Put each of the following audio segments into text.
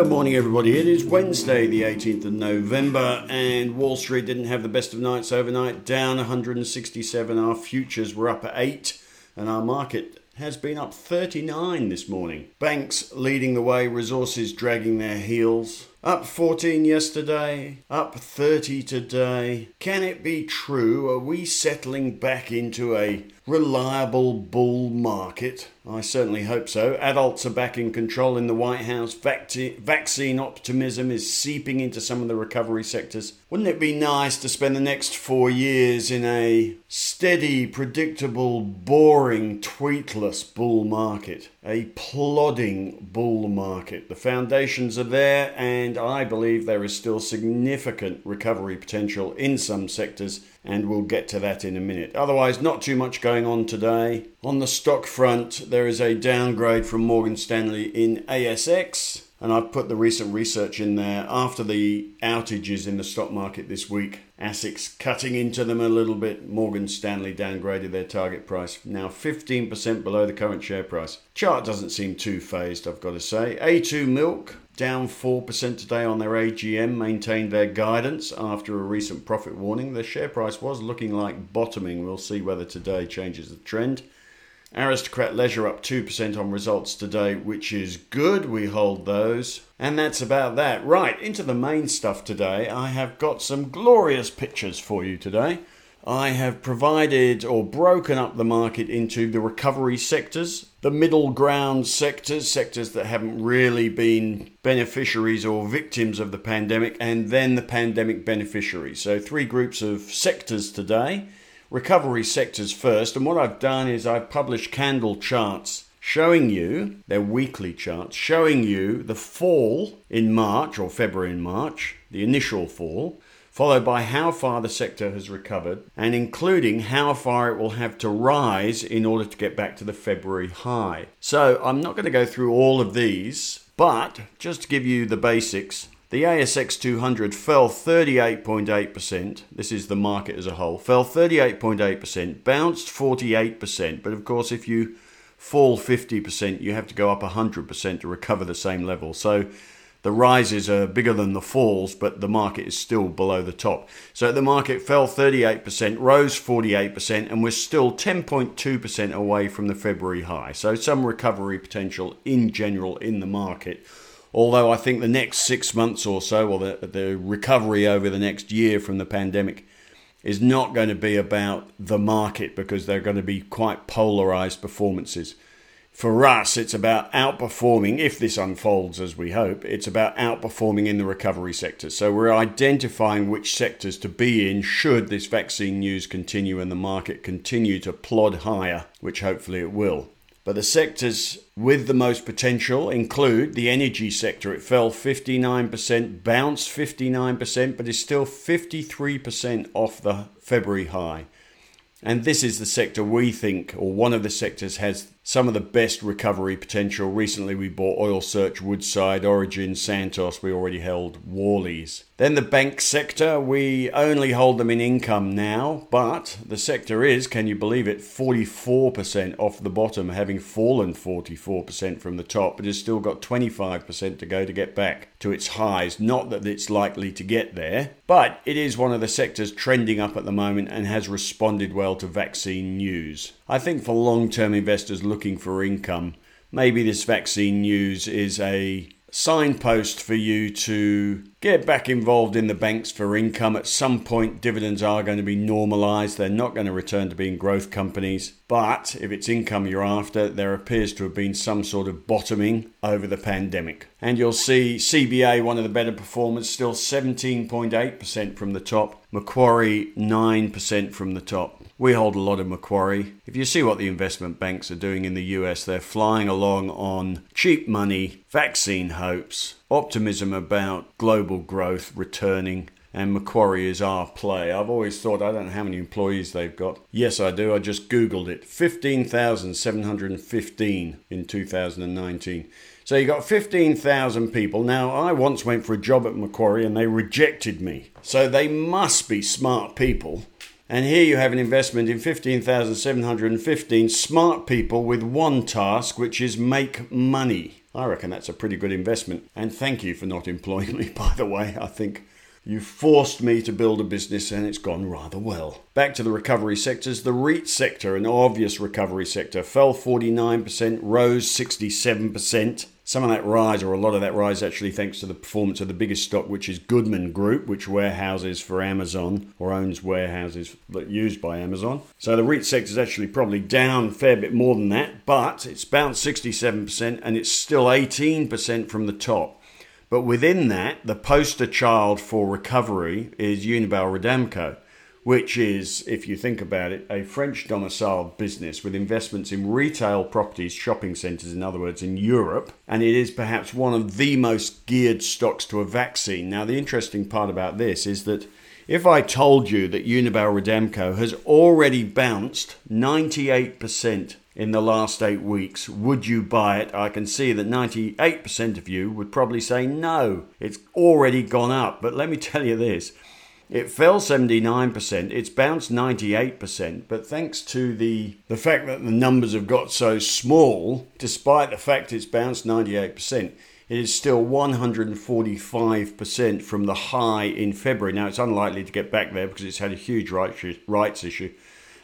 Good morning, everybody. It is Wednesday, the 18th of November, and Wall Street didn't have the best of nights overnight, down 167. Our futures were up at 8, and our market has been up 39 this morning. Banks leading the way, resources dragging their heels. Up 14 yesterday, up 30 today. Can it be true? Are we settling back into a reliable bull market? I certainly hope so. Adults are back in control in the White House. vaccine optimism is seeping into some of the recovery sectors. Wouldn't it be nice to spend the next four years in a steady, predictable, boring, tweetless bull market? A plodding bull market. The foundations are there, and I believe there is still significant recovery potential in some sectors and we'll get to that in a minute. Otherwise, not too much going on today. On the stock front, there is a downgrade from Morgan Stanley in ASX, and I've put the recent research in there after the outages in the stock market this week. ASICs cutting into them a little bit. Morgan Stanley downgraded their target price, now 15% below the current share price. Chart doesn't seem too fazed, I've got to say. A2 Milk down 4% today on their AGM, maintained their guidance after a recent profit warning. The share price was looking like bottoming. We'll see whether today changes the trend. Aristocrat Leisure up 2% on results today, which is good. We hold those. And that's about that. Right, into the main stuff today. I have got some glorious pictures for you today. I have provided or broken up the market into the recovery sectors, the middle ground sectors, sectors that haven't really been beneficiaries or victims of the pandemic, and then the pandemic beneficiaries. So, three groups of sectors today. Recovery sectors first, and what I've done is I've published candle charts showing you, their weekly charts, showing you the fall in March or February and March, the initial fall followed by how far the sector has recovered, and including how far it will have to rise in order to get back to the February high. So I'm not going to go through all of these, but just to give you the basics, the ASX 200 fell 38.8%. This is the market as a whole. Fell 38.8%, bounced 48%. But of course, if you fall 50%, you have to go up 100% to recover the same level. So the rises are bigger than the falls, but the market is still below the top. So the market fell 38%, rose 48%, and we're still 10.2% away from the February high. So some recovery potential in general in the market. Although I think the next six months or so, or the, the recovery over the next year from the pandemic, is not going to be about the market because they're going to be quite polarized performances for us, it's about outperforming, if this unfolds as we hope, it's about outperforming in the recovery sector. So we're identifying which sectors to be in should this vaccine news continue and the market continue to plod higher, which hopefully it will. But the sectors with the most potential include the energy sector. It fell 59%, bounced 59%, but is still 53% off the February high. And this is the sector we think, or one of the sectors, has some of the best recovery potential. Recently, we bought Oil Search, Woodside, Origin, Santos. We already held Worley's. Then the bank sector, we only hold them in income now, but the sector is, can you believe it, 44% off the bottom, having fallen 44% from the top, but has still got 25% to go to get back to its highs. Not that it's likely to get there, but it is one of the sectors trending up at the moment and has responded well to vaccine news. I think for long term investors looking for income, maybe this vaccine news is a signpost for you to get back involved in the banks for income. At some point, dividends are going to be normalized. They're not going to return to being growth companies. But if it's income you're after, there appears to have been some sort of bottoming over the pandemic. And you'll see CBA, one of the better performers, still 17.8% from the top, Macquarie 9% from the top. We hold a lot of Macquarie. If you see what the investment banks are doing in the US, they're flying along on cheap money, vaccine hopes, optimism about global growth returning, and Macquarie is our play. I've always thought, I don't know how many employees they've got. Yes, I do. I just Googled it 15,715 in 2019. So you got 15,000 people. Now, I once went for a job at Macquarie and they rejected me. So they must be smart people and here you have an investment in 15,715 smart people with one task, which is make money. I reckon that's a pretty good investment. And thank you for not employing me, by the way. I think you forced me to build a business and it's gone rather well. Back to the recovery sectors. The REIT sector, an obvious recovery sector, fell 49%, rose 67%. Some of that rise, or a lot of that rise, actually thanks to the performance of the biggest stock, which is Goodman Group, which warehouses for Amazon or owns warehouses that used by Amazon. So the REIT sector is actually probably down a fair bit more than that, but it's bounced 67% and it's still 18% from the top. But within that, the poster child for recovery is Unibail Rodamco which is, if you think about it, a French domiciled business with investments in retail properties, shopping centres, in other words, in Europe. And it is perhaps one of the most geared stocks to a vaccine. Now, the interesting part about this is that if I told you that Unibail Rodamco has already bounced 98% in the last eight weeks, would you buy it? I can see that 98% of you would probably say no, it's already gone up. But let me tell you this it fell 79%, it's bounced 98%, but thanks to the, the fact that the numbers have got so small, despite the fact it's bounced 98%, it is still 145% from the high in February. Now, it's unlikely to get back there because it's had a huge rights issue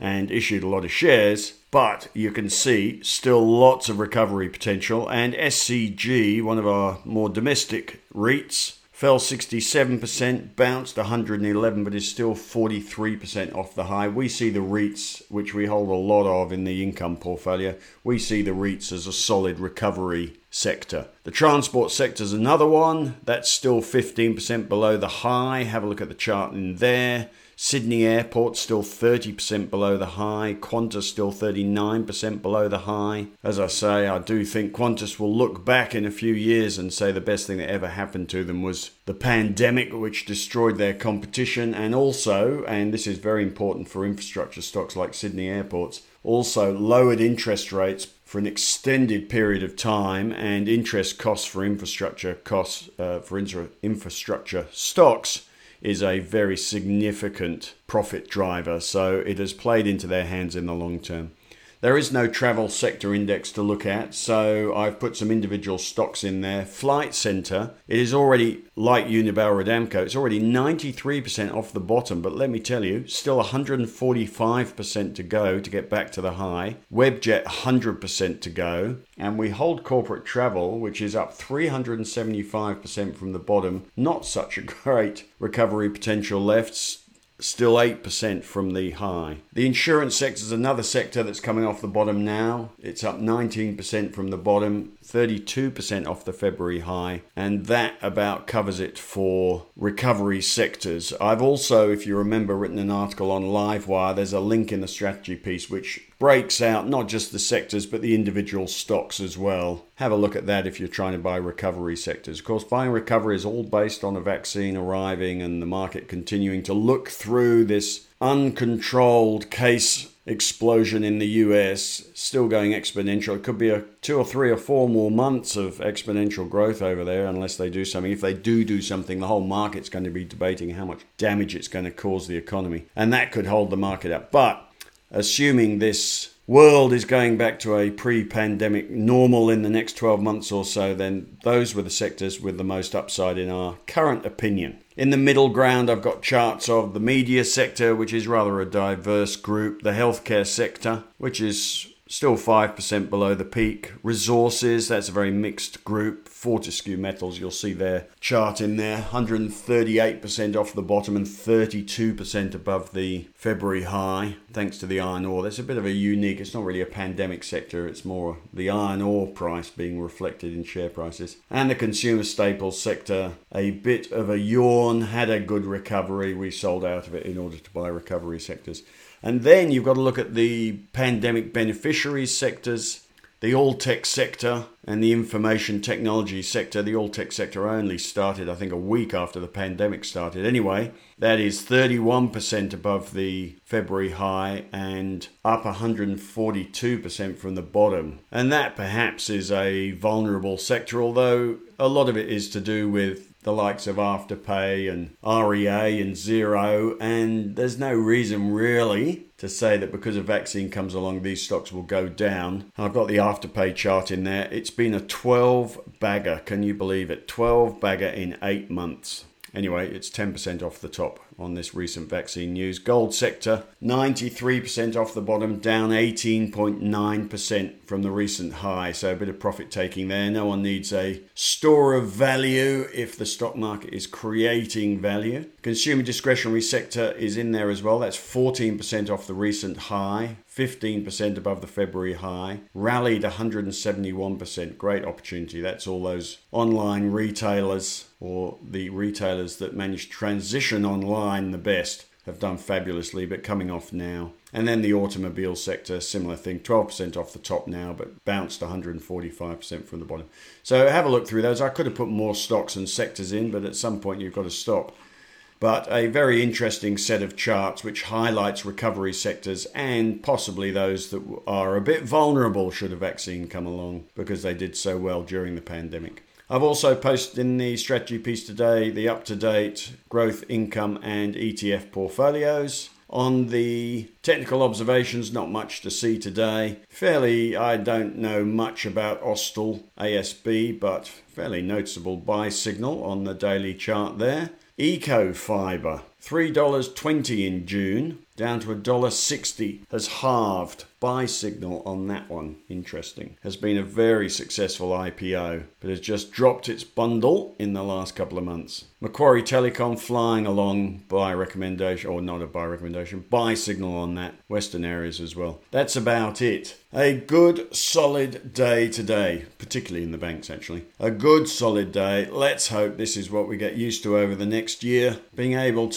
and issued a lot of shares, but you can see still lots of recovery potential. And SCG, one of our more domestic REITs, fell 67%, bounced 111, but is still 43% off the high. We see the REITs, which we hold a lot of in the income portfolio, we see the REITs as a solid recovery sector. The transport sector is another one that's still 15% below the high. Have a look at the chart in there. Sydney Airport still 30% below the high. Qantas still 39% below the high. As I say, I do think Qantas will look back in a few years and say the best thing that ever happened to them was the pandemic, which destroyed their competition, and also, and this is very important for infrastructure stocks like Sydney Airports, also lowered interest rates for an extended period of time and interest costs for infrastructure costs uh, for infrastructure stocks is a very significant profit driver. So it has played into their hands in the long term. There is no travel sector index to look at, so I've put some individual stocks in there. Flight Centre, it is already like Unibail Rodamco, it's already 93% off the bottom, but let me tell you, still 145% to go to get back to the high. Webjet 100% to go, and we hold corporate travel, which is up 375% from the bottom. Not such a great recovery potential left still 8% from the high. The insurance sector is another sector that's coming off the bottom now. It's up 19% from the bottom, 32% off the February high, and that about covers it for recovery sectors. I've also, if you remember, written an article on Livewire. There's a link in the strategy piece which breaks out not just the sectors but the individual stocks as well. Have a look at that if you're trying to buy recovery sectors. Of course, buying recovery is all based on a vaccine arriving and the market continuing to look through this uncontrolled case explosion in the US, still going exponential. It could be a two or three or four more months of exponential growth over there unless they do something. If they do do something, the whole market's going to be debating how much damage it's going to cause the economy. And that could hold the market up. But assuming this world is going back to a pre pandemic normal in the next 12 months or so, then those were the sectors with the most upside in our current opinion. In the middle ground, I've got charts of the media sector, which is rather a diverse group, the healthcare sector, which is still 5% below the peak. Resources, that's a very mixed group. Fortescue Metals, you'll see their chart in there, 138% off the bottom and 32% above the February high, thanks to the iron ore. That's a bit of a unique, it's not really a pandemic sector, it's more the iron ore price being reflected in share prices. And the consumer staples sector, a bit of a yawn, had a good recovery. We sold out of it in order to buy recovery sectors. And then you've got to look at the pandemic beneficiaries sectors, the all tech sector, and the information technology sector. The all tech sector only started, I think, a week after the pandemic started. Anyway, that is 31% above the February high and up 142% from the bottom. And that perhaps is a vulnerable sector, although a lot of it is to do with the likes of Afterpay and REA and Xero. and there's no reason really to say that because a vaccine comes along, these stocks will go down. I've got the Afterpay chart in there. It's been a 12 bagger. Can you believe it? 12 bagger in eight months. Anyway, it's 10% off the top on this recent vaccine news. Gold sector, 93% off the bottom, down 18.9% from the recent high. So a bit of profit taking there. No one needs a store of value if the stock market is creating value. Consumer discretionary sector is in there as well. That's 14% off the recent high. 15% above the February high, rallied 171%. Great opportunity. That's all those online retailers or the retailers that managed to transition online the best have done fabulously, but coming off now. And then the automobile sector, similar thing, 12% off the top now, but bounced 145% from the bottom. So have a look through those. I could have put more stocks and sectors in, but at some point you've got to stop. But a very interesting set of charts which highlights recovery sectors and possibly those that are a bit vulnerable should a vaccine come along because they did so well during the pandemic. I've also posted in the strategy piece today the up to date growth, income, and ETF portfolios. On the technical observations, not much to see today. Fairly, I don't know much about Austal ASB, but fairly noticeable buy signal on the daily chart there. Ecofibre, $3.20 in June, down to $1.60, has halved buy signal on that one. Interesting. Has been a very successful IPO, but has just dropped its bundle in the last couple of months. Macquarie Telecom flying along buy recommendation, or not a buy recommendation, buy signal on that. Western areas as well. That's about it. A good solid day today, particularly in the banks actually. A good solid day. Let's hope this is what we get used to over the next year. Being able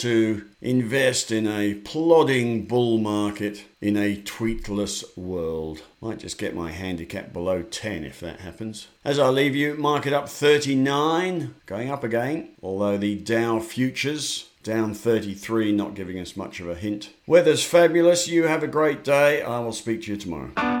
invest in a plodding bull market in a tweetless world. Might just get my handicap below 10 if that happens. As I leave you, market up 39, going up again, although the Dow futures down 33, not giving us much of a hint. Weather's fabulous. You have a great day. I will speak to you tomorrow.